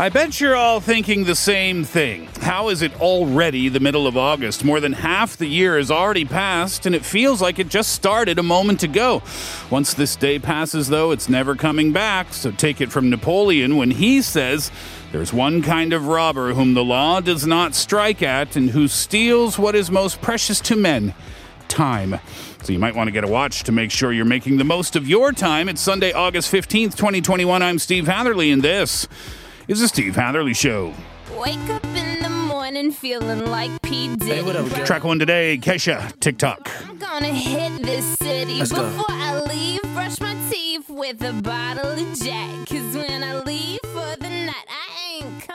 I bet you're all thinking the same thing. How is it already the middle of August? More than half the year has already passed, and it feels like it just started a moment ago. Once this day passes, though, it's never coming back. So take it from Napoleon when he says, There's one kind of robber whom the law does not strike at, and who steals what is most precious to men time. So you might want to get a watch to make sure you're making the most of your time. It's Sunday, August 15th, 2021. I'm Steve Hatherley, and this is the Steve Hatherley Show. Wake up in the morning feeling like P. Diddy. Track one today, Kesha, TikTok. I'm gonna hit this city Let's go. before I leave. Brush my teeth with a bottle of Jack. Cause when I leave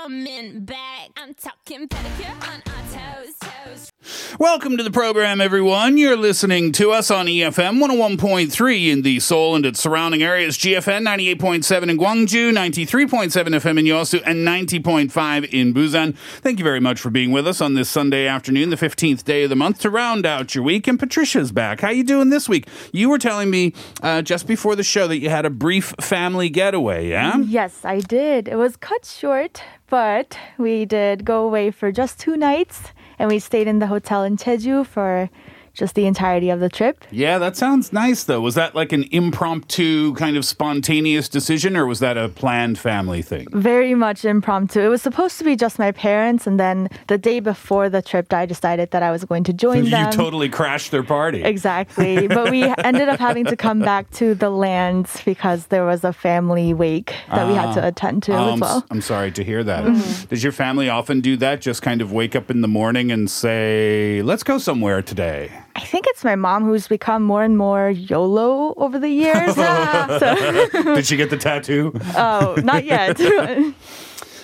coming back. I'm talking pedicure on our toes, toes. Welcome to the program, everyone. You're listening to us on EFM 101.3 in the Seoul and its surrounding areas, GFN 98.7 in Gwangju, 93.7 FM in Yosu, and 90.5 in Busan. Thank you very much for being with us on this Sunday afternoon, the 15th day of the month, to round out your week. And Patricia's back. How you doing this week? You were telling me uh, just before the show that you had a brief family getaway, yeah? Yes, I did. It was cut short, but we did go away for just two nights and we stayed in the hotel in Jeju for just the entirety of the trip. Yeah, that sounds nice, though. Was that like an impromptu, kind of spontaneous decision, or was that a planned family thing? Very much impromptu. It was supposed to be just my parents, and then the day before the trip, I decided that I was going to join You them. totally crashed their party. Exactly. but we ended up having to come back to the lands because there was a family wake that we had to attend to Oh, as well. I'm sorry to hear that. Mm-hmm. Does your family often do that? Just kind of wake up in the morning and say, let's go somewhere today? I think it's my mom who's become more and more YOLO over the years. so, Did she get the tattoo? oh, not yet.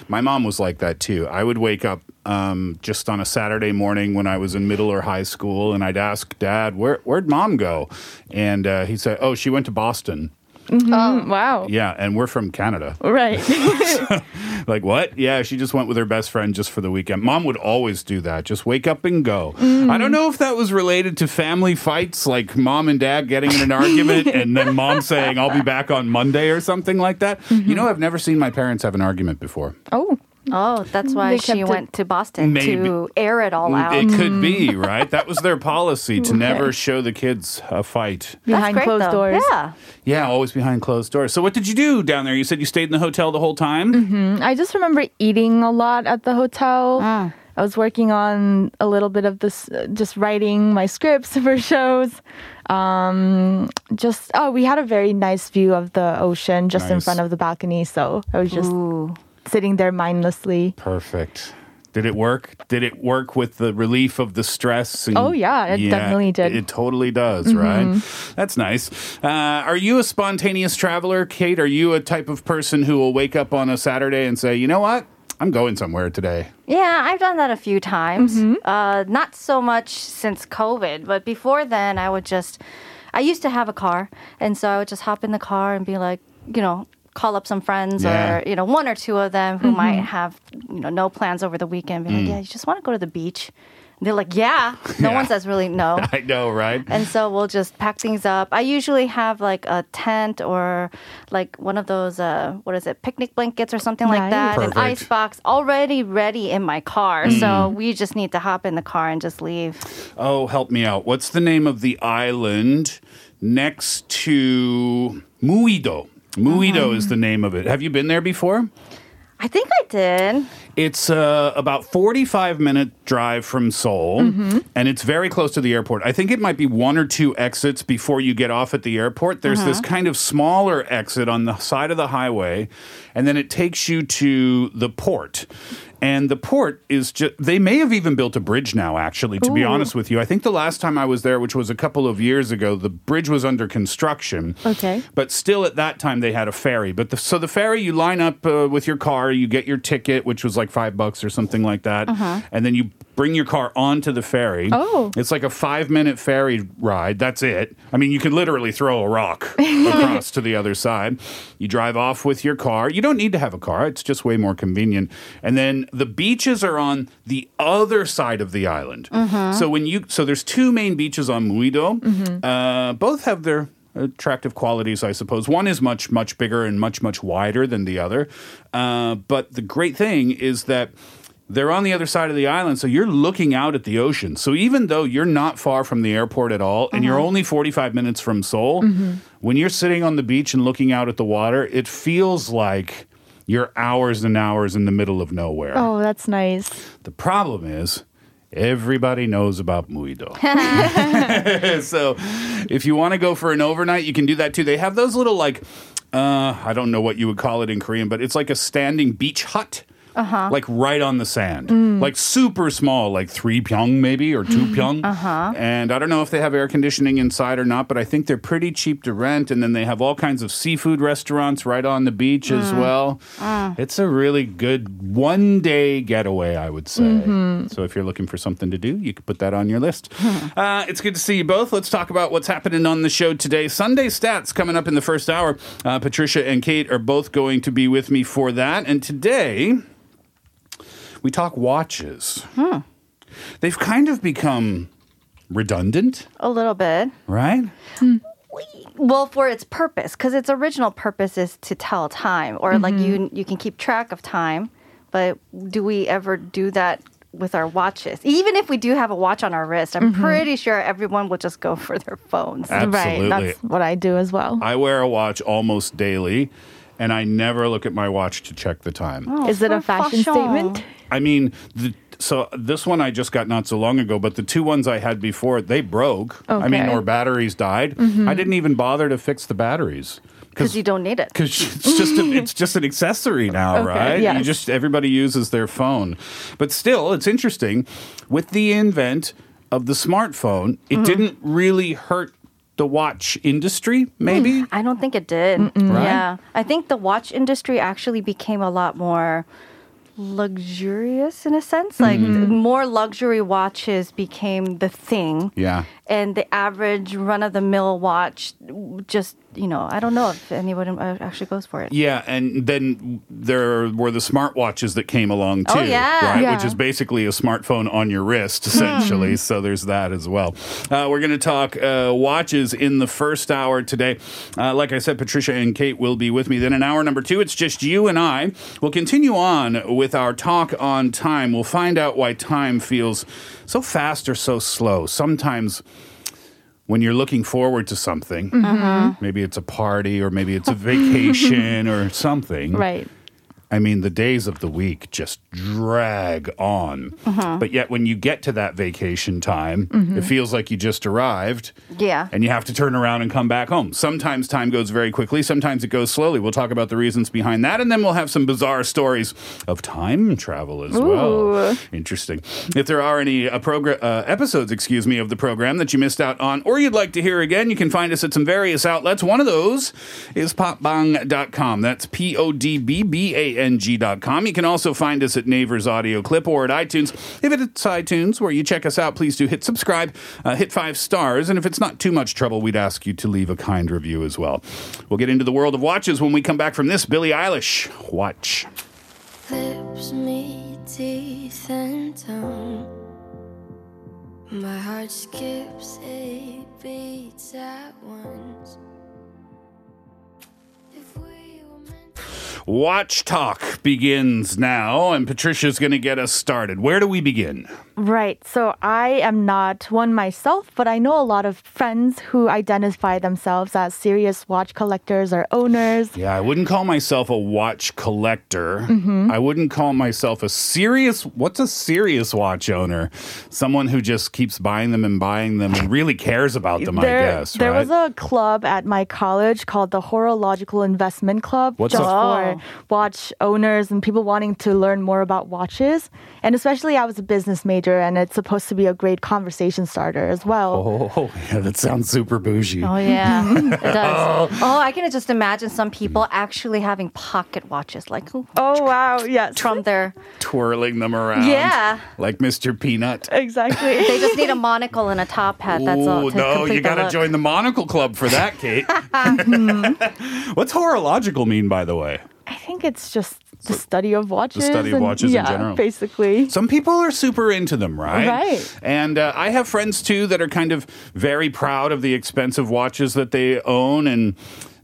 My mom was like that too. I would wake up um, just on a Saturday morning when I was in middle or high school, and I'd ask Dad, "Where where'd Mom go?" And uh, he'd say, "Oh, she went to Boston." Mm-hmm. Oh. wow. Yeah, and we're from Canada. Right. Like what? Yeah, she just went with her best friend just for the weekend. Mom would always do that. Just wake up and go. Mm. I don't know if that was related to family fights, like mom and dad getting in an argument and then mom saying, "I'll be back on Monday" or something like that. You mm-hmm. know, I've never seen my parents have an argument before. oh, Oh, that's why They she kept it- went to Boston Maybe. to air it all out. It could be, right? That was their policy to never show the kids a fight. behind great, closed though. doors. Yeah. Yeah, always behind closed doors. So, what did you do down there? You said you stayed in the hotel the whole time? I just remember eating a lot at the hotel. Mm. I was working on a little bit of this, uh, just writing my scripts for shows. Um, just oh, we had a very nice view of the ocean just in front of the balcony, so I was just Ooh. Sitting there mindlessly. Perfect. Did it work? Did it work with the relief of the stress? and- Oh, yeah, it definitely did. It totally does, right? That's nice. Uh, are you a spontaneous traveler, Kate? Are you a type of person who will wake up on a Saturday and say, you know what? I'm going somewhere today. Yeah, I've done that a few times. Uh, not so much since COVID, but before then, I would just, I used to have a car. And so I would just hop in the car and be like, you know, call up some friends Yeah. or, you know, one or two of them who might have, you know, no plans over the weekend. Be like, yeah, you just want to go to the beach. And they're like, yeah. No Yeah. one says really no. I know, right? And so we'll just pack things up. I usually have like a tent or like one of those uh what is it, picnic blankets or something like Nice. that. An ice box already ready in my car. Mm. So we just need to hop in the car and just leave. Oh, help me out. What's the name of the island next to Muido? Muido is the name of it. Have you been there before? I think I did. It's uh, about 45 minute drive from Seoul, Mm-hmm. and it's very close to the airport. I think it might be one or two exits before you get off at the airport. There's this Uh-huh. kind of smaller exit on the side of the highway, and then it takes you to the port. And the port is just, they may have even built a bridge now, actually, to be honest with you. I think the last time I was there, which was a couple of years ago, the bridge was under construction. Okay. But still, at that time, they had a ferry. But the, so the ferry, you line up uh, with your car, you get your ticket, which was like five bucks or something like that, and then you bring your car onto the ferry. Oh. it's like a five minute ferry ride. That's it. I mean, you can literally throw a rock across to the other side. You drive off with your car. You don't need to have a car. It's just way more convenient. And then the beaches are on the other side of the island. So when you so there's two main beaches on Muido. Uh, both have their attractive qualities, I suppose. One is much, much bigger and much, much wider than the other. Uh, but the great thing is that they're on the other side of the island, so you're looking out at the ocean. So even though you're not far from the airport at all, and you're only 45 minutes from Seoul, when you're sitting on the beach and looking out at the water, it feels like you're hours and hours in the middle of nowhere. Oh, that's nice. The problem is everybody knows about Muido. so if you want to go for an overnight, you can do that too. They have those little like uh, I don't know what you would call it in Korean, but it's like a standing beach hut. Uh-huh. Like right on the sand, like super small, like three pyong maybe or two pyong. Uh-huh. And I don't know if they have air conditioning inside or not, but I think they're pretty cheap to rent. And then they have all kinds of seafood restaurants right on the beach as well. It's a really good one day getaway, I would say. So if you're looking for something to do, you can put that on your list. Uh, it's good to see you both. Let's talk about what's happening on the show today. Sunday stats coming up in the first hour. Uh, Patricia and Kate are both going to be with me for that. And today, we talk watches. Hmm. They've kind of become redundant, A little bit. right? Hmm. Well, for its purpose, because its original purpose is to tell time, or like you mm-hmm. you can keep track of time. But do we ever do that with our watches? Even if we do have a watch on our wrist, I'm mm-hmm. pretty sure everyone will just go for their phones. Absolutely. Right. That's what I do as well. I wear a watch almost daily, and I never look at my watch to check the time. Is it a fashion statement? I mean, the, so this one I just got not so long ago, but the two ones I had before, they broke. I mean, Okay. or batteries died. I didn't even bother to fix the batteries. Because you don't need it. because it's just a, it's just an accessory now, Okay, right? You just everybody uses their phone, but still, it's interesting. With the invent of the smartphone, it Mm-hmm. didn't really hurt the watch industry. Maybe hmm, I don't think it did. Right? Yeah. I think the watch industry actually became a lot more luxurious in a sense. Like mm-hmm. more luxury watches became the thing. yeah. And the average run of the mill watch just, you know, I don't know if anyone uh, actually goes for it. Yeah, and then there were the smartwatches that came along too, Oh, yeah. right? Yeah. Which is basically a smartphone on your wrist, essentially. So there's that as well. Uh, we're going to talk uh, watches in the first hour today. Uh, like I said, Patricia and Kate will be with me. Then in hour number two, it's just you and I. We'll continue on with our talk on time. We'll find out why time feels so fast or so slow. Sometimes when you're looking forward to something, mm-hmm. maybe it's a party or maybe it's a vacation or something. Right. I mean, the days of the week just drag on. But yet, when you get to that vacation time, it feels like you just arrived. Yeah. And you have to turn around and come back home. Sometimes time goes very quickly, sometimes it goes slowly. We'll talk about the reasons behind that, and then we'll have some bizarre stories of time travel as well. Interesting. If there are any uh, progr- uh, episodes, excuse me, of the program that you missed out on or you'd like to hear again, you can find us at some various outlets. One of those is podbbang.com. That's P O D B B A N G.com. You can also find us at Naver's Audio Clip or at iTunes. If it's iTunes where you check us out, please do hit subscribe, uh, hit five stars, and if it's not too much trouble, we'd ask you to leave a kind review as well. We'll get into the world of watches when we come back from this Billie Eilish watch. lips meet teeth and tongue. My heart skips eight beats at once. Watch Talk begins now, and Patricia's going to get us started. Where do we begin? Right. So I am not one myself, but I know a lot of friends who identify themselves as serious watch collectors or owners. Yeah, I wouldn't call myself a watch collector. Mm-hmm. I wouldn't call myself a serious. What's a serious watch owner? Someone who just keeps buying them and buying them and really cares about them. I guess. there right? was a club at my college called the Horological Investment Club, What's just for watch owners and people wanting to learn more about watches. And especially, I was a business major, and it's supposed to be a great conversation starter as well. Oh, yeah, that sounds super bougie. Oh yeah, it does. Oh. oh, I can just imagine some people actually having pocket watches, like Oh wow! Yes, from their. Twirling them around. Yeah. Like Mr. Peanut. exactly. They just need a monocle and a top hat. That's all. Ooh, To no, complete you got to join the monocle club for that, Kate. What's horological mean, by the way? I think it's just the study of watches. The study of and- watches in yeah, general. Basically. Some people are super into them, right? Right. And uh, I have friends too that are kind of very proud of the expensive watches that they own and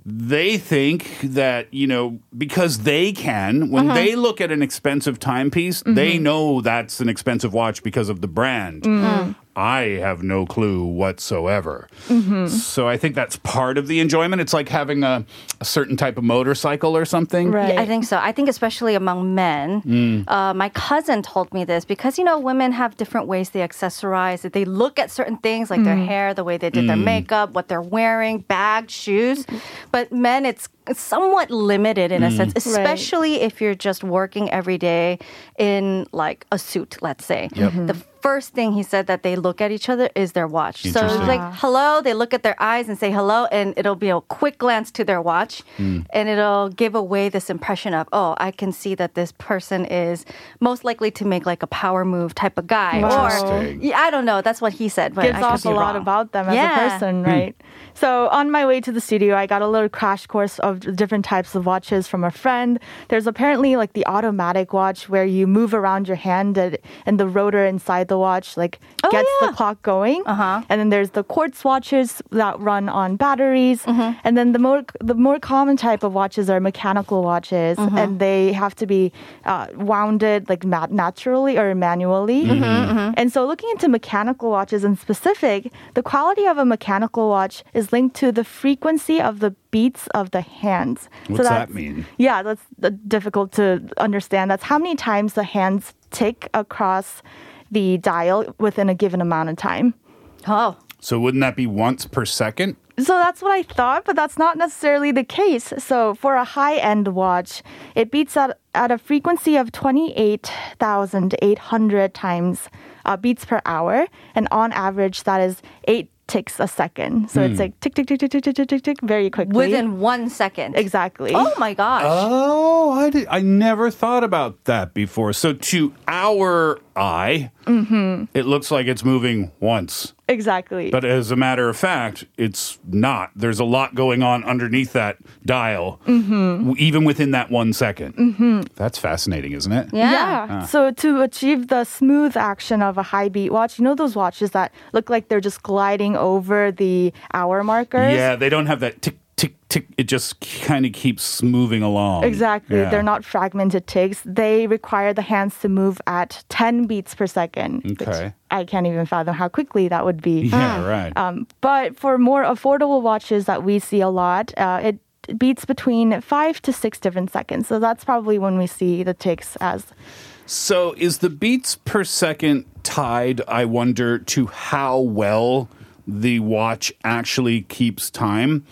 they think that, you know, because they can, when uh-huh. they look at an expensive timepiece, they mm-hmm. know that's an expensive watch because of the brand. Mm-hmm. I have no clue whatsoever. So I think that's part of the enjoyment. It's like having a, a certain type of motorcycle or something. Right. Yeah, I think so. I think especially among men. Mm. Uh, my cousin told me this because you know women have different ways they accessorize. That they look at certain things like their hair, the way they did their Mm. makeup, what they're wearing, bags, shoes. But men, it's somewhat limited in a Mm. sense, especially if you're just working every day in like a suit. Let's say the first thing he said that they look at each other is their watch. So it's Interesting. like hello, they look at their eyes and say hello, and it'll be a quick glance to their watch, Hmm. and it'll give away this impression of oh, I can see that this person is most likely to make like a power move type of guy, or yeah, I don't know. That's what he said, but gives off a lot wrong. about them as Yeah. a person, Hmm. right? So on my way to the studio, I got a little crash course of the different types of watches from a friend. There's apparently like the automatic watch where you move around your hand and, and the rotor inside the watch like Oh, gets yeah. the clock going. Uh-huh. And then there's the quartz watches that run on batteries. Mm-hmm. And then the more the more common type of watches are mechanical watches, Mm-hmm. and they have to be uh, wounded like ma- naturally or manually. Mm-hmm, And so, looking into mechanical watches in specific, the quality of a mechanical watch is linked to the frequency of the beats of the hands. What's so that mean? Yeah, that's difficult to understand. That's how many times the hands tick across the dial within a given amount of time. Oh. So wouldn't that be once per second? So that's what I thought, but that's not necessarily the case. So for a high-end watch, it beats at, at a frequency of 28,800 times uh, beats per hour, and on average that is 8 takes a second. So it's hmm. like tick, tick, tick, tick, tick, tick, tick, tick, tick, very quickly. Within one second. Exactly. Oh my gosh. Oh, I, did, I never thought about that before. So to our eye, mm-hmm. it looks like it's moving once. Exactly. but as a matter of fact, it's not. There's a lot going on underneath that dial, mm-hmm. w- even within that one 2nd mm-hmm. That's fascinating, isn't it? yeah. So to achieve the smooth action of a high beat watch, you know those watches that look like they're just gliding over the hour markers? Yeah, they don't have that tick, tick. It just kind of keeps moving along. Exactly. Yeah. They're not fragmented ticks. They require the hands to move at 10 beats per second. Okay. I can't even fathom how quickly that would be. Yeah, right. Um, but for more affordable watches that we see a lot, uh, it beats between five to six different seconds. So that's probably when we see the ticks as So is the beats per second tied, I wonder, to how well the watch actually keeps time?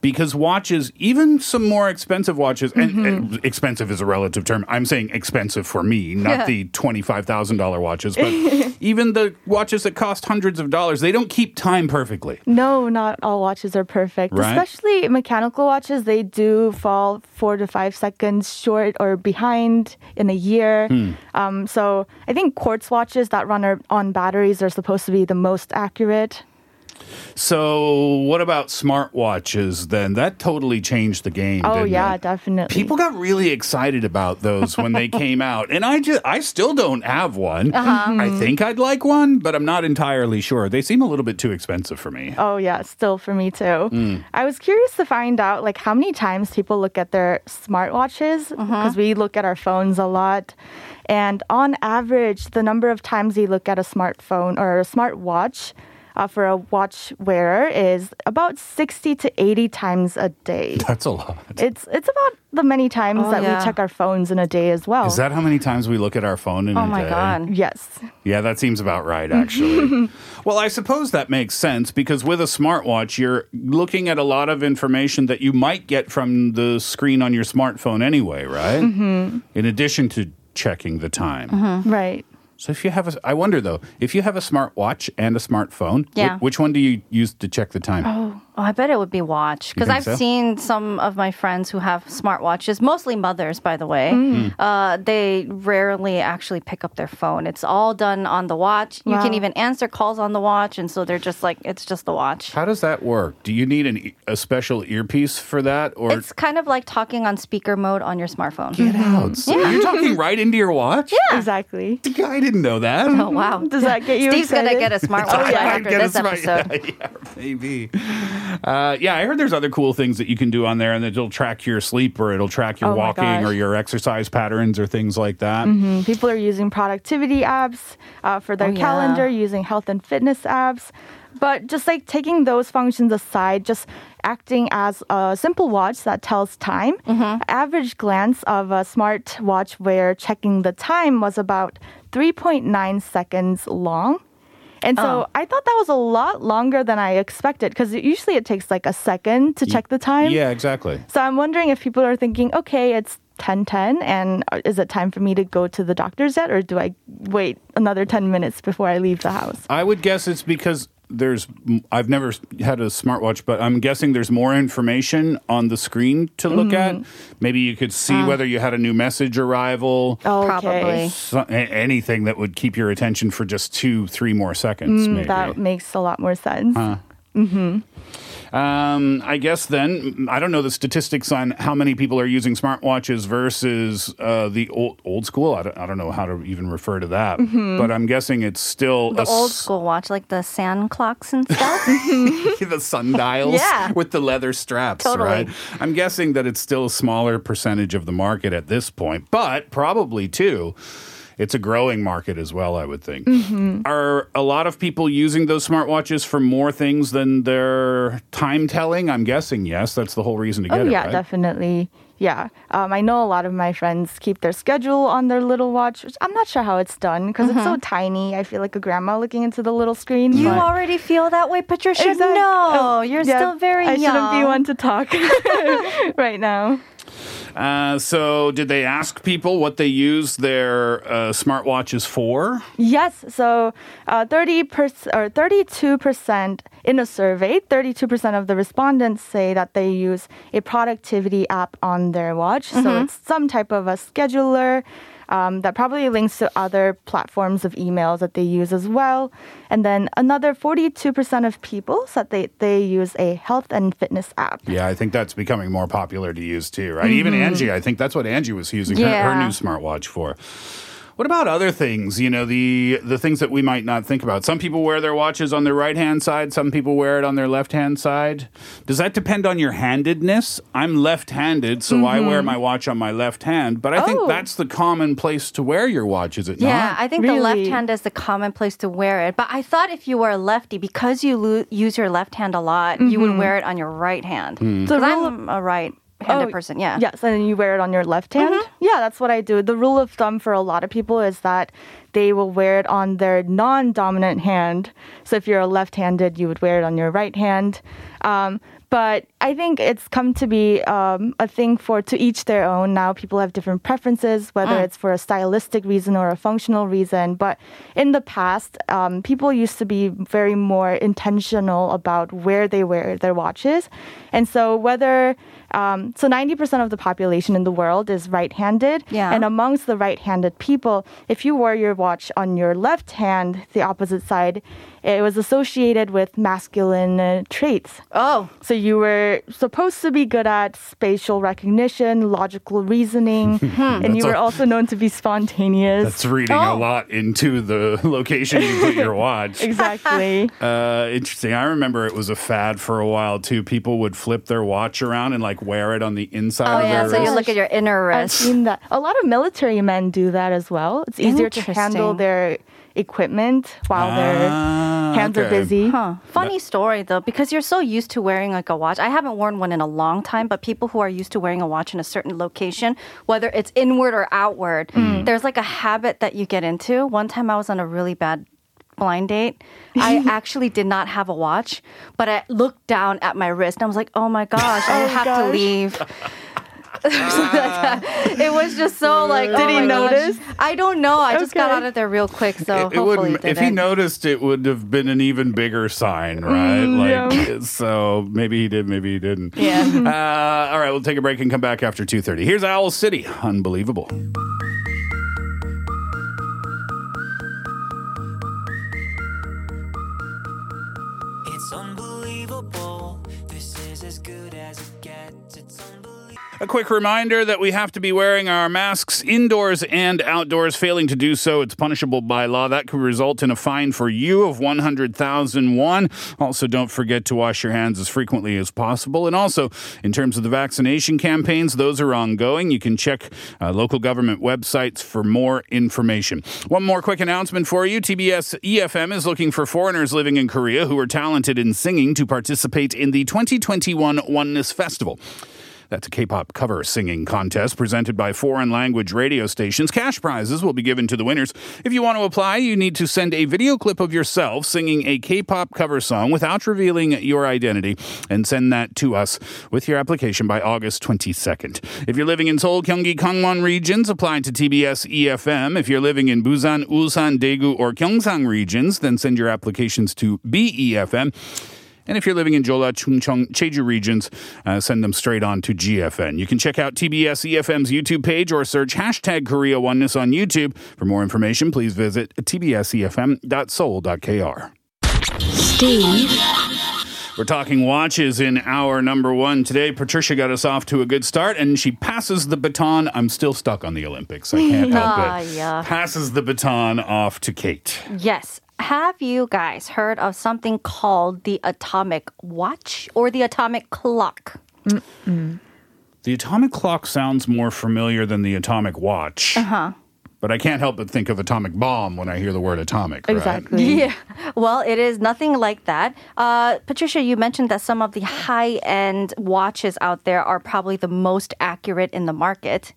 Because watches, even some more expensive watches, and, and expensive is a relative term. I'm saying expensive for me, not Yeah. the $25,000 watches, but even the watches that cost hundreds of dollars, they don't keep time perfectly. No, not all watches are perfect. Right. Especially mechanical watches, they do fall four to five seconds short or behind in a year. Hmm. Um, so I think quartz watches that run on batteries are supposed to be the most accurate. So, what about smartwatches then? That totally changed the game. Oh didn't yeah, it? definitely. People got really excited about those when they came out, and I just I still don't have one. Uh-huh. Mm-hmm. I think I'd like one, but I'm not entirely sure. They seem a little bit too expensive for me. Oh yeah, still for me too. Mm. I was curious to find out like how many times people look at their smartwatches uh-huh. because we look at our phones a lot. And on average, the number of times you look at a smartphone or a smartwatch uh, for a watch wearer is about 60 to 80 times a day. That's a lot. It's it's about the many times Oh, that yeah. we check our phones in a day as well. Is that how many times we look at our phone in oh a day? Oh my god. Yes. Yeah, that seems about right, actually. well, I suppose that makes sense because with a smartwatch, you're looking at a lot of information that you might get from the screen on your smartphone anyway, right? Mm-hmm. In addition to checking the time. Right. So if you have a, I wonder though, if you have a smartwatch and a smartphone, whi- Yeah. which one do you use to check the time? Oh, Oh, I bet it would be watch because I've so? seen some of my friends who have smartwatches, mostly mothers, by the way. Hmm. Uh, they rarely actually pick up their phone. It's all done on the watch. You can even answer calls on the watch, and so they're just like it's just the watch. How does that work? Do you need an, e- a special earpiece for that, or It's kind of like talking on speaker mode on your smartphone. get out? So You're talking right into your watch? Yeah, Exactly. I didn't know that. Oh wow! Does that get you Steve's gonna get a smartwatch I right after this smart- episode. Yeah, maybe. Uh, yeah, I heard there's other cool things that you can do on there, and it'll track your sleep, or it'll track your Oh walking, or your exercise patterns, or things like that. Mm, People are using productivity apps uh, for their Oh, yeah. calendar, using health and fitness apps. But just like taking those functions aside, just acting as a simple watch that tells time. Average glance of a smart watch where checking the time was about 3.9 seconds long. And so Oh. I thought that was a lot longer than I expected because usually it takes like a second to check the time. Yeah, exactly. So I'm wondering if people are thinking, okay, it's 10:10 and uh, is it time for me to go to the doctor's yet or do I wait another 10 minutes before I leave the house? I would guess it's because there's. I've never had a smartwatch, but I'm guessing there's more information on the screen to look mm-hmm. at. Maybe you could see ah. whether you had a new message arrival. Okay. Probably. so- anything that would keep your attention for just two, three more seconds, mm, maybe. That makes a lot more sense. Mm-hmm. Um, I guess then I don't know the statistics on how many people are using smartwatches versus uh, the old old school. I don't, I don't know how to even refer to that, but I'm guessing it's still The a old s- school watch, like the sand clocks and stuff. the sundials Yeah. with the leather straps, Totally. right? I'm guessing that it's still a smaller percentage of the market at this point, but probably too. It's a growing market as well, I would think. Mm-hmm. Are a lot of people using those smartwatches for more things than their time telling? I'm guessing yes. That's the whole reason to get Oh, it, yeah, right? definitely. Yeah. Um, I know a lot of my friends keep their schedule on their little watch, which I'm not sure how it's done because it's so tiny. I feel like a grandma looking into the little screen. you but- already feel that way, Patricia? Exact- No, oh, you're yeah, still very I young. shouldn't be one to talk right now. Uh, so, did they ask people what they use their uh, smartwatches for? Yes. So, uh, thirty or thirty-two percent in a survey, thirty-two percent of the respondents say that they use a productivity app on their watch. So it's some type of a scheduler. Um, that probably links to other platforms of emails that they use as well. And then another 42% of people said they, they use a health and fitness app. Yeah, I think that's becoming more popular to use too, right? Even Mm-hmm. Angie, I think that's what Angie was using her, her new smartwatch for. What about other things? You know, the the things that we might not think about. Some people wear their watches on their right hand side. Some people wear it on their left hand side. Does that depend on your handedness? I'm left handed, so I wear my watch on my left hand. But I think Oh. that's the common place to wear your watch, is it Yeah, not? I think the left hand is the common place to wear it. But I thought if you were a lefty, because you lo- use your left hand a lot, you would wear it on your right hand. Hmm. So 'Cause I'm a right-handed Oh, person. Yeah. Yes, and then you wear it on your left hand. Yeah, that's what I do. The rule of thumb for a lot of people is that they will wear it on their non-dominant hand. So if you're a left-handed, you would wear it on your right hand. Um, but I think it's come to be um, a thing for to each their own. Now people have different preferences, whether it's for a stylistic reason or a functional reason. But in the past, um, people used to be very more intentional about where they wear their watches, and so whether um, so 90% of the population in the world is right-handed, Yeah. and amongst the right-handed people, if you wore your watch on your left hand, the opposite side, it was associated with masculine uh, traits. Oh, So you were supposed to be good at spatial recognition, logical reasoning, and you That's were a- also known to be spontaneous. That's reading a Oh. lot into the location you put your watch. exactly. Uh, interesting. I remember it was a fad for a while too. People would flip their watch around and like wear it on the inside oh of yeah. their So you look at your inner wrist. I've seen that. A lot of military men do that as well. It's easier to handle their equipment while their Ah, hands are busy. Huh. Funny story though, because you're so used to wearing like a watch. I haven't worn one in a long time, but people who are used to wearing a watch in a certain location, whether it's inward or outward, Mm. there's like a habit that you get into. One time I was on a really bad blind date. I actually did not have a watch, but I looked down at my wrist and I was like, "Oh my gosh, I Oh have to leave." it was just so like. Did oh he my gosh. notice? I don't know. I just got out of there real quick, so It- it hopefully wouldn't- it if he noticed, it would have been an even bigger sign, right? Mm, like, so maybe he did, maybe he didn't. Yeah. Uh, all right, we'll take a break and come back after two thirty. Here's Owl City. Unbelievable. A quick reminder that we have to be wearing our masks indoors and outdoors. Failing to do so, it's punishable by law. That could result in a fine for you of 100,000 won. Also, don't forget to wash your hands as frequently as possible. And also, in terms of the vaccination campaigns, those are ongoing. You can check uh, local government websites for more information. One more quick announcement for you TBS EFM is looking for foreigners living in Korea who are talented in singing to participate in the 2021 Oneness Festival. That's a K-pop cover singing contest presented by foreign language radio stations. Cash prizes will be given to the winners. If you want to apply, you need to send a video clip of yourself singing a K-pop cover song without revealing your identity and send that to us with your application by August 22nd. If you're living in Seoul, Gyeonggi, Gangwon regions, apply to TBS EFM. If you're living in Busan, Ulsan, Daegu, or Gyeongsang regions, then send your applications to BEFM. And if you're living in Jeolla, Chungcheong, Jeju regions, uh, send them straight on to GFN. You can check out TBS EFM's YouTube page or search hashtag Korea Oneness on YouTube. For more information, please visit tbsefm.seoul.kr. Steve, We're talking watches in hour number one today. Patricia got us off to a good start, and she passes the baton. I'm still stuck on the Olympics. I can't help Ah, it. yeah. Passes the baton off to Kate. Yes. Have you guys heard of something called the atomic watch or the atomic clock? The atomic clock sounds more familiar than the atomic watch. Uh huh. But I can't help but think of atomic bomb when I hear the word atomic. right? Exactly. Yeah. Well, it is nothing like that. Uh, Patricia, you mentioned that some of the high end watches out there are probably the most accurate in the market.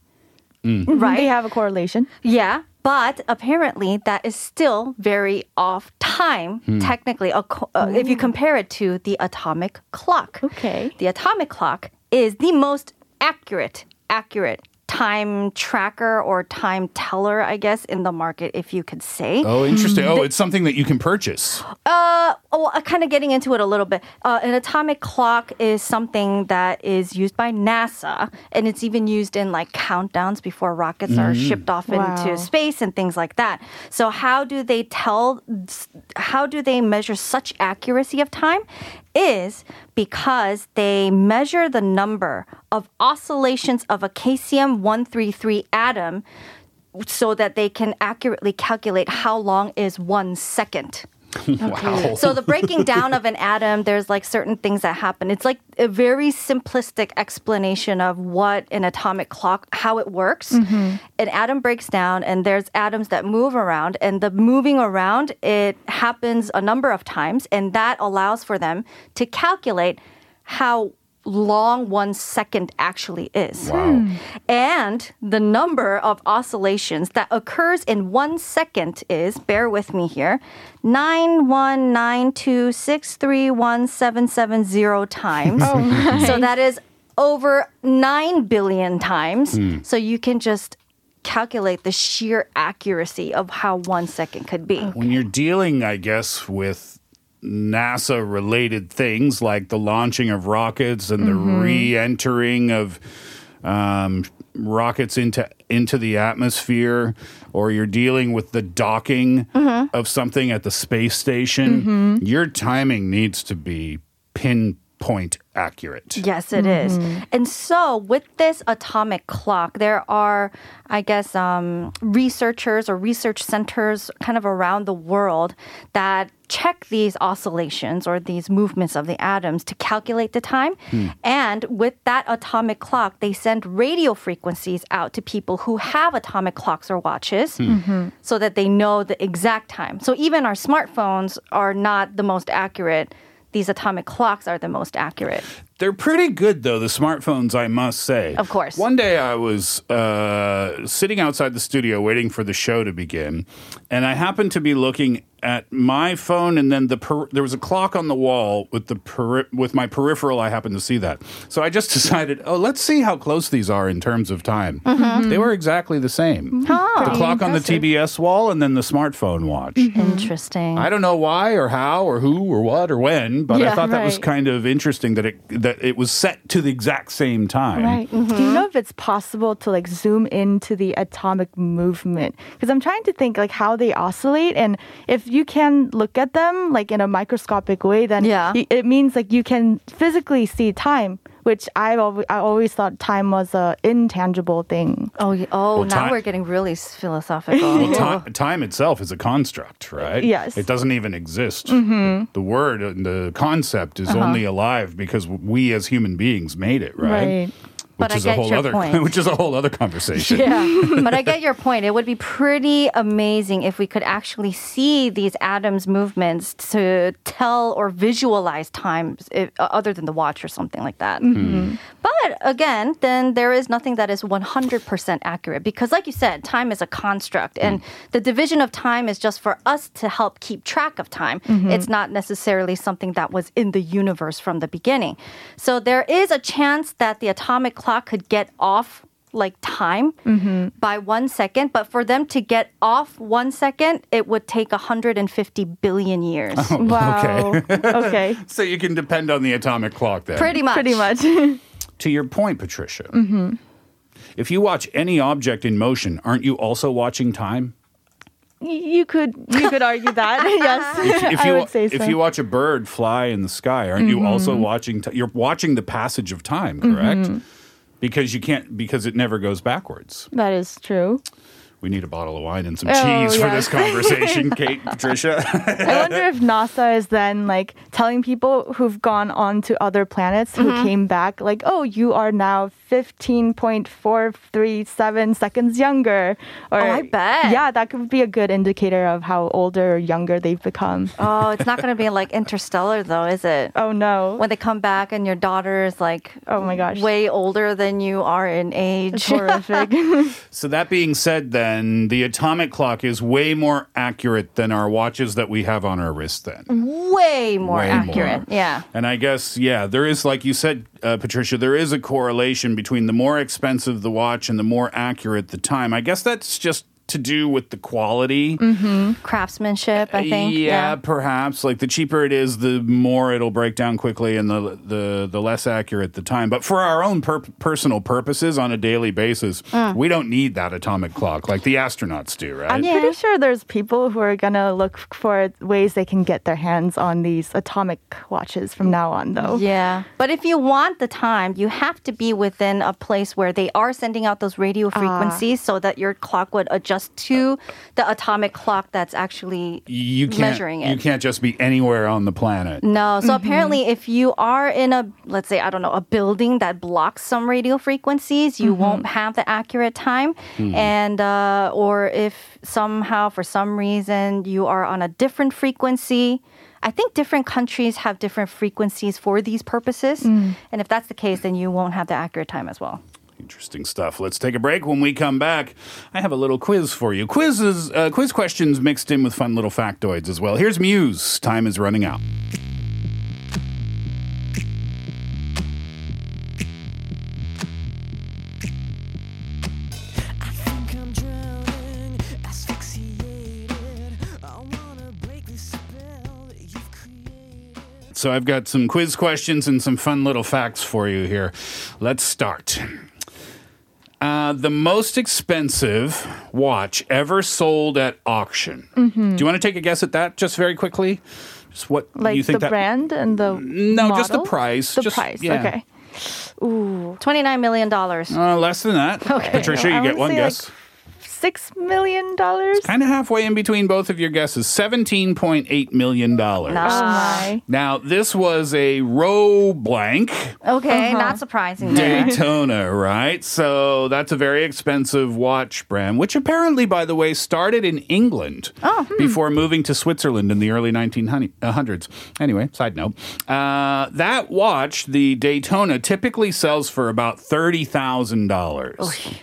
Right? They have a correlation. Yeah, but apparently that is still very off time, technically, ac- uh, if you compare it to the atomic clock. Okay. The atomic clock is the most accurate, accurate time tracker or time teller, I guess, in the market, if you could say. Oh, interesting. Oh, it's something that you can purchase. Uh, oh, uh, kind of getting into it a little bit. Uh, an atomic clock is something that is used by NASA, and it's even used in like countdowns before rockets are shipped off Wow. into space and things like that. So, how do they tell? How do they measure such accuracy of time? Is because they measure the number of oscillations of a cesium 133 atom so that they can accurately calculate how long is one second. Wow. So the breaking down of an atom, there's like certain things that happen. It's like a very simplistic explanation of what an atomic clock, how it works. Mm-hmm. An atom breaks down and there's atoms that move around and the moving around, it happens a number of times and that allows for them to calculate how long one second actually is. Wow. Hmm. And the number of oscillations that occurs in one second is, bear with me here, 91926317770 times. Oh, So that is over 9 billion times. Hmm. So you can just calculate the sheer accuracy of how one second could be. when you're dealing, I guess, with NASA related things like the launching of rockets and the mm-hmm. re entering of um, rockets into into the atmosphere, or you're dealing with the docking mm-hmm. of something at the space station, mm-hmm. your timing needs to be pinpoint accurate. Yes, it is. Mm-hmm. And so, with this atomic clock, there are, I guess, um, researchers or research centers kind of around the world that check these oscillations or these movements of the atoms to calculate the time. Hmm. And with that atomic clock, they send radio frequencies out to people who have atomic clocks or watches hmm. mm-hmm. so that they know the exact time. So, even our smartphones are not the most accurate. These atomic clocks are the most accurate. They're pretty good though, the smartphones, I must say. Of course. One day I was uh, sitting outside the studio waiting for the show to begin, and I happened to be looking at my phone, and then the per- there was a clock on the wall with the peri- with my peripheral. I happened to see that, so I just decided, oh, let's see how close these are in terms of time. Mm-hmm. They were exactly the same. The clock on the TBS wall, and then the smartphone watch. Interesting. I don't know why or how or who or what or when, but I Yeah, thought that was kind of interesting that it that it was set to the exact same time. Right. Mm-hmm. Do you know if it's possible to like zoom into the atomic movement? Because I'm trying to think like how they oscillate, and if you can look at them like in a microscopic way, then Yeah. it means like you can physically see time, which I've always, I always thought time was an intangible thing. oh, y- oh, Well, now ti- we're getting really philosophical. Well, ti- time itself is a construct, right? Yes. It doesn't even exist. Mm-hmm. The word and the concept is uh-huh. only alive because we as human beings made it, right? But Which is I a get whole your other point. which is a whole other conversation. Yeah, but I get your point. It would be pretty amazing if we could actually see these atoms' movements to tell or visualize times, if, uh, other than the watch or something like that. Mm-hmm. Mm-hmm. But again, then there is nothing that is 100% accurate because, like you said, time is a construct, and mm. the division of time is just for us to help keep track of time. Mm-hmm. It's not necessarily something that was in the universe from the beginning. So there is a chance that the atomic clock could get off like time mm-hmm. by one second, but for them to get off one second, it would take 150 billion years. Oh, wow. okay. So you can depend on the atomic clock then. Pretty much. Pretty much. To your point, Patricia. Mm-hmm. If you watch any object in motion, aren't you also watching time? you could you could argue that. yes. if I you would say so. if you watch a bird fly in the sky, aren't you also mm-hmm. watching? T- you're watching the passage of time, correct? Because you can't because it never goes backwards. that is true. We need a bottle of wine and some Oh, cheese for this conversation, Kate, Patricia. I wonder if NASA is then like telling people who've gone on to other planets who mm-hmm. came back, like, oh, you are now 15.437 seconds younger. Or, Oh, I bet. Yeah, that could be a good indicator of how older or younger they've become. Oh, it's not going to be like Interstellar, though, is it? Oh, no. When they come back and your daughter is like Oh, my gosh. way older than you are in age. It's horrific. so that being said, then the atomic clock is way more accurate than our watches that we have on our wrist. Then. way more Way accurate. more. Yeah. And I guess, yeah, there is, like you said, uh, Patricia, there is a correlation between the more expensive the watch and the more accurate the time. I guess that's just to do with the quality. Mm-hmm. Craftsmanship, I think. Yeah, perhaps. Like the cheaper it is, the more it'll break down quickly, and the the the less accurate the time. But for our own per- personal purposes, on a daily basis, mm. we don't need that atomic clock like the astronauts do, right? I'm pretty sure there's people who are gonna look for ways they can get their hands on these atomic watches from now on, though. Yeah. But if you want the time, you have to be within a place where they are sending out those radio ah. frequencies so that your clock would adjust to the atomic clock that's actually you can't measuring it. you can't just be anywhere on the planet. No. So mm-hmm. apparently, if you are in a, let's say, I don't know, a building that blocks some radio frequencies, you mm-hmm. won't have the accurate time. Hmm. And, uh, or if somehow, for some reason, you are on a different frequency, I think different countries have different frequencies for these purposes. Mm. And if that's the case, then you won't have the accurate time as well. Interesting stuff. Let's take a break. When we come back, I have a little quiz for you. Quizzes, uh, quiz questions mixed in with fun little factoids as well. Here's Muse. Time is running out. I think I'm drowning, asphyxiated. I wanna break the spell that you've created. So I've got some quiz questions and some fun little facts for you here. Let's start. Uh, the most expensive watch ever sold at auction. Do you want to take a guess at that, just very quickly? Just what Like you think the that? brand and the No, just the price. The Just- price. yeah. Okay. Ooh, $29 million. Uh, less than that. Patricia, you I get one guess. like, six million dollars. Kind of halfway in between both of your guesses. $17.8 million. Oh my! Now, this was a Rolex Okay, Uh-huh. not surprising. Daytona, right? So that's a very expensive watch brand, which apparently, by the way, started in England before moving to Switzerland in the early 1900s. Anyway, side note. Uh, that watch, the Daytona, typically sells for about $30,000.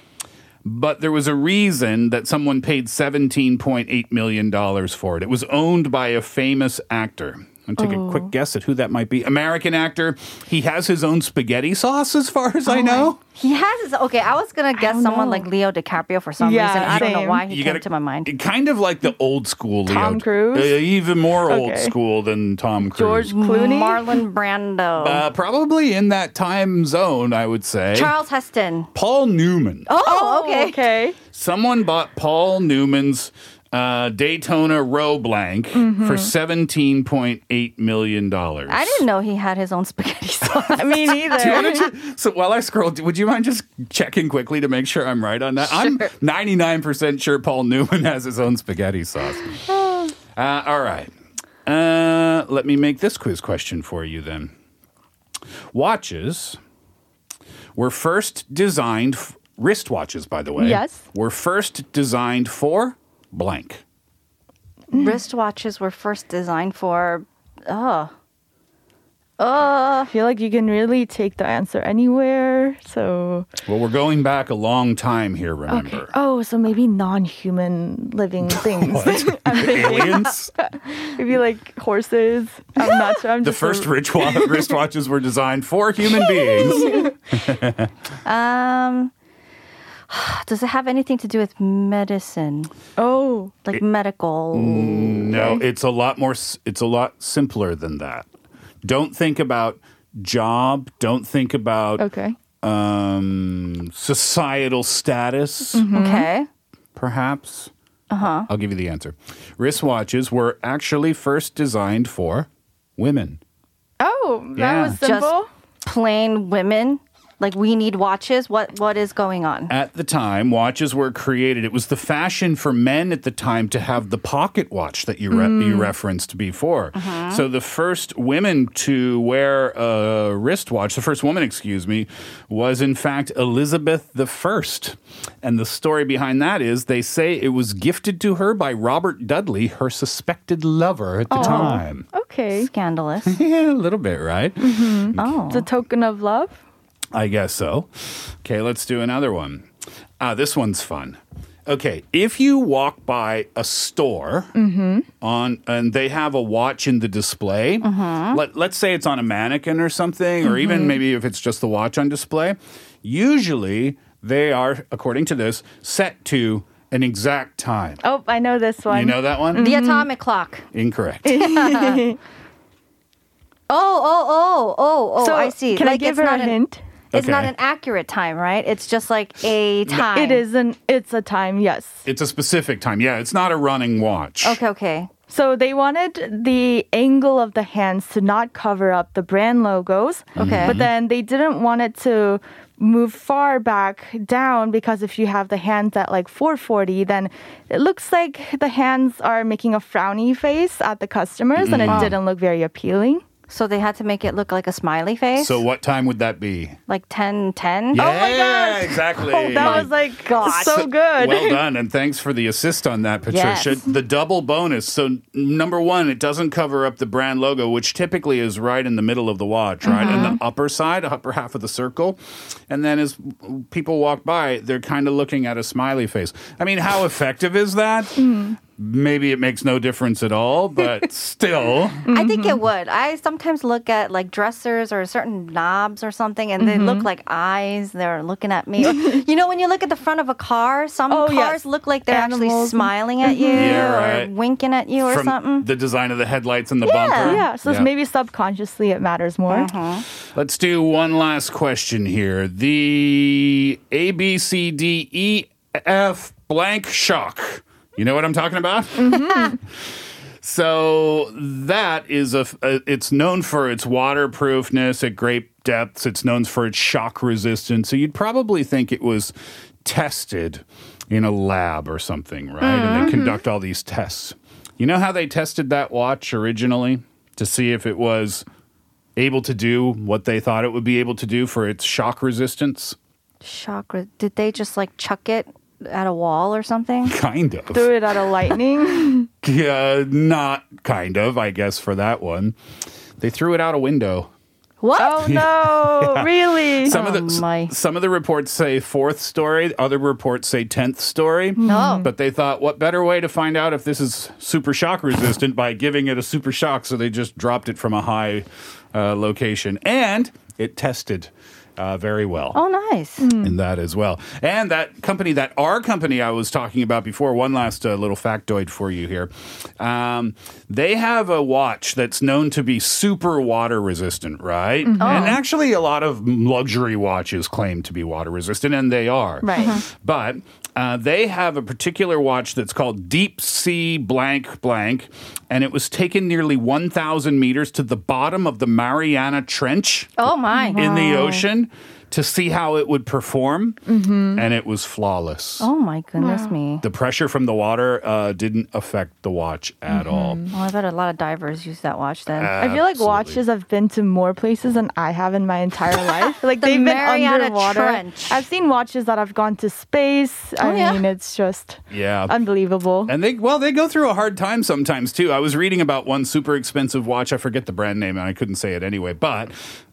But there was a reason that someone paid $17.8 million for it. It was owned by a famous actor. I'll take a quick guess at who that might be. American actor. He has his own spaghetti sauce, as far as I know. He has his. Okay, I was gonna guess someone know. like Leo DiCaprio for some Yeah, reason. I don't know why he You came gotta- to my mind. Kind of like the old school Leo. Tom Cruise? Uh, even more old school than Tom Cruise. George Clooney. Marlon Brando. Uh, probably in that time zone, I would say. Charlton Heston. Paul Newman. Oh, okay. Okay. Someone bought Paul Newman's uh, Daytona Rolex Mm-hmm. for $17.8 million. I didn't know he had his own spaghetti sauce. I mean, either. So while I scroll, would you mind just checking quickly to make sure I'm right on that? I'm 99% sure Paul Newman has his own spaghetti sauce. uh, all right. Uh, let me make this quiz question for you then. Watches were first designed, f- wristwatches, by the way. Yes. Were first designed for blank. Wristwatches were first designed for. Oh. Oh, I feel like you can really take the answer anywhere. So, Well, we're going back a long time here, remember? oh, so maybe non-human living things. I'm thinking Aliens? maybe like horses. I'm not sure. I'm just The just first a- rich wa- wristwatches were designed for human beings. Um. Does it have anything to do with medicine, Oh, like medical? No, it's a lot more. It's a lot simpler than that. Don't think about job. Don't think about okay. um, societal status. Okay. Perhaps. Uh-huh. I'll give you the answer. Wristwatches were actually first designed for women. Oh, that Yeah. was Just- simple. Plain women. Like we need watches. What What is going on? At the time, watches were created. It was the fashion for men at the time to have the pocket watch that you re- you mm. referenced before. Uh-huh. So the first women to wear a wristwatch, the first woman, excuse me, was in fact Elizabeth the First. And the story behind that is they say it was gifted to her by Robert Dudley, her suspected lover at the oh, time. Okay. Scandalous. Yeah, a little bit, right? Mm-hmm. oh. It's a token of love. I guess so. Okay, let's do another one. Ah, this one's fun. Okay, if you walk by a store mm-hmm. on and they have a watch in the display, uh-huh. let, let's say it's on a mannequin or something, or even mm-hmm. maybe if it's just the watch on display, usually they are, according to this, set to an exact time. Oh, I know this one. You know that one? The mm-hmm. atomic clock. Incorrect. Oh, oh, oh, oh, oh! so I see. Can I Like, give it's her a not an- hint? It's not an accurate time, right? It's just like a time. It is an. It's a time. Yes. it's a specific time. Yeah, it's not a running watch. Okay, okay. So they wanted the angle of the hands to not cover up the brand logos. Okay. But then they didn't want it to move far back down because if you have the hands at like 440, then it looks like the hands are making a frowny face at the customers and it mm. didn't look very appealing. So they had to make it look like a smiley face. So what time would that be? like 10 10? Yeah, Oh my gosh. exactly. Oh, that was like gosh. so good. Well done, and thanks for the assist on that, Patricia. Yes. The double bonus. So, number one, it doesn't cover up the brand logo, which typically is right in the middle of the watch, right? In Mm-hmm. the upper side, upper half of the circle. And then as people walk by, they're kind of looking at a smiley face. I mean, how effective is that? Mm-hmm. Maybe it makes no difference at all, but still. I think it mm-hmm. would. I sometimes look at like dressers or certain knobs or something and they look mm-hmm. like eyes. They're looking at me. You know, when you look at the front of a car, some Oh, cars yes. look like they're actually smiling at mm-hmm. you Yeah, or winking at you or From something. the design of the headlights and the Yeah. bumper. yeah, so maybe subconsciously it matters more. Uh-huh. Let's do one last question here. The A, B, C, D, E, F blank shock. You know what I'm talking about? so that is a, uh, it's known for its waterproofness at great depths. It's known for its shock resistance. So you'd probably think it was tested in a lab or something, right? And they conduct all these tests. You know how they tested that watch originally to see if it was able to do what they thought it would be able to do for its shock resistance? Chakra. Did they just like chuck it at a wall or something? Kind of. Threw it at a lightning. Yeah, not kind of, I guess, for that one. They threw it out a window. What? oh no, really? Some of Oh, the my. some of the reports say fourth story, other reports say tenth story. No. But they thought, what better way to find out if this is super shock resistant by giving it a super shock? So they just dropped it from a high uh, location, and it tested uh, very well Oh, nice. in that as well. And that company, that our company I was talking about before, one last uh, little factoid for you here. Um, they have a watch that's known to be super water resistant, right? And actually, a lot of luxury watches claim to be water resistant, and they are. Right. But uh, they have a particular watch that's called Deep Sea Blank Blank, and it was taken nearly 1,000 meters to the bottom of the Mariana Trench Oh my. in the ocean to see how it would perform, and it was flawless. Oh my goodness me. The pressure from the water uh, didn't affect the watch at all. Well, I bet a lot of divers use that watch then. I feel like watches have been to more places than I have in my entire life. Like The they've been Mariana underwater. Trench. I've seen watches that have gone to space. I Oh, yeah? mean, it's just Yeah. unbelievable. And they well, they go through a hard time sometimes too. I was reading about one super expensive watch. I forget the brand name, and I couldn't say it anyway. But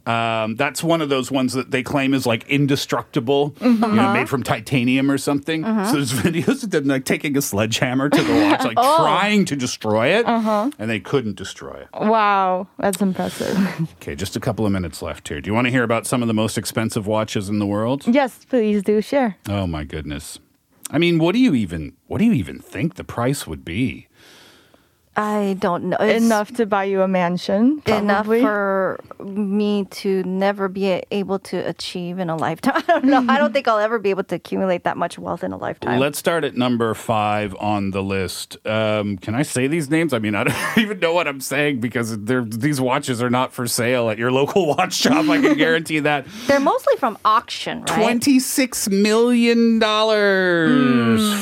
um, that's one of those ones that they claim is like indestructible, you know, made from titanium or something. So there's videos of them like taking a sledgehammer to the watch, like trying to destroy it, and they couldn't destroy it. Wow, that's impressive. Okay, just a couple of minutes left here. Do you want to hear about some of the most expensive watches in the world? yes, please do share. Oh my goodness. I mean, what do you even what do you even think the price would be? I don't know. It's enough to buy you a mansion. enough for me to never be able to achieve in a lifetime. I don't know. I don't think I'll ever be able to accumulate that much wealth in a lifetime. Let's start at number five on the list. Um, can I say these names? I mean, I don't even know what I'm saying because these watches are not for sale at your local watch shop. I can guarantee that. They're mostly from auction, right? $26 million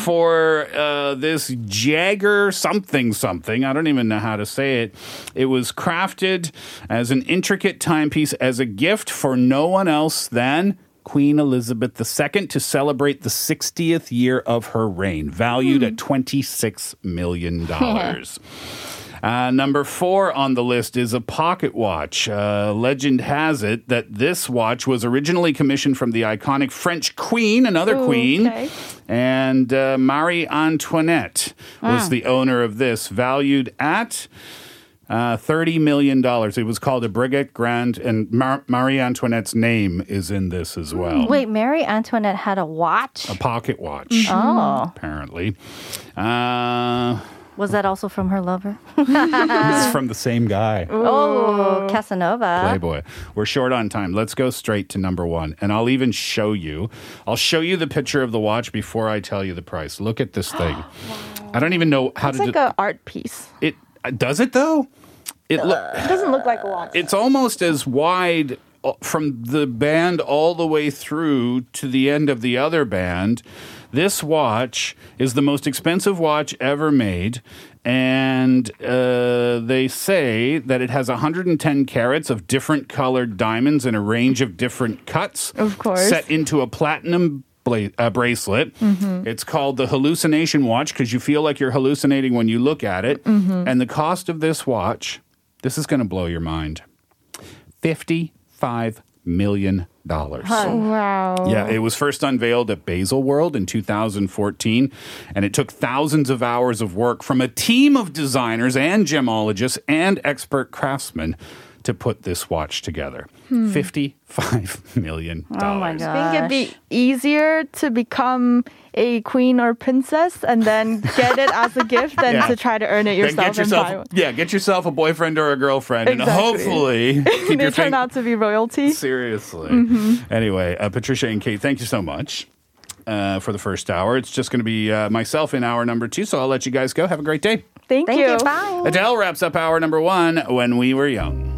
for uh, this Jagger something something. I don't even know how to say it. It was crafted as an intricate timepiece as a gift for no one else than. Queen Elizabeth II to celebrate the 60th year of her reign, valued hmm. at $26 million. Uh, number four on the list is a pocket watch. Uh, legend has it that this watch was originally commissioned from the iconic French queen, another queen, okay. and uh, Marie Antoinette was the owner of this, valued at. Uh, $30 million. It was called a Breguet Grand, and Mar- Marie Antoinette's name is in this as well. Wait, Marie Antoinette had a watch? A pocket watch, Oh. apparently. Uh, Was that also from her lover? it's from the same guy. Oh, Casanova. Playboy. We're short on time. Let's go straight to number one. And I'll even show you. I'll show you the picture of the watch before I tell you the price. Look at this thing. I don't even know how It's to It's like do an art piece. it. Does it though? It look. It doesn't look like a watch. It's almost as wide uh, from the band all the way through to the end of the other band. This watch is the most expensive watch ever made. And uh, they say that it has 110 carats of different colored diamonds in a range of different cuts. Of course. Set into a platinum bla- uh, bracelet. It's called the hallucination watch because you feel like you're hallucinating when you look at it. And the cost of this watch, this is going to blow your mind $55 million. Wow. Yeah, it was first unveiled at Basel World in 2014, and it took thousands of hours of work from a team of designers and gemologists and expert craftsmen to put this watch together. $55 million. Oh my god. I think it'd be easier to become a queen or princess and then get it as a gift than Yeah. to try to earn it yourself, get yourself, and yeah, get yourself a boyfriend or a girlfriend, and hopefully keep they your turn fing- out to be royalty. Seriously. Mm-hmm. Anyway, uh, Patricia and Kate, thank you so much uh, for the first hour. It's just going to be uh, myself in hour number two, so I'll let you guys go. Have a great day. Thank, Thank you. Bye. Adele wraps up hour number one when we were young.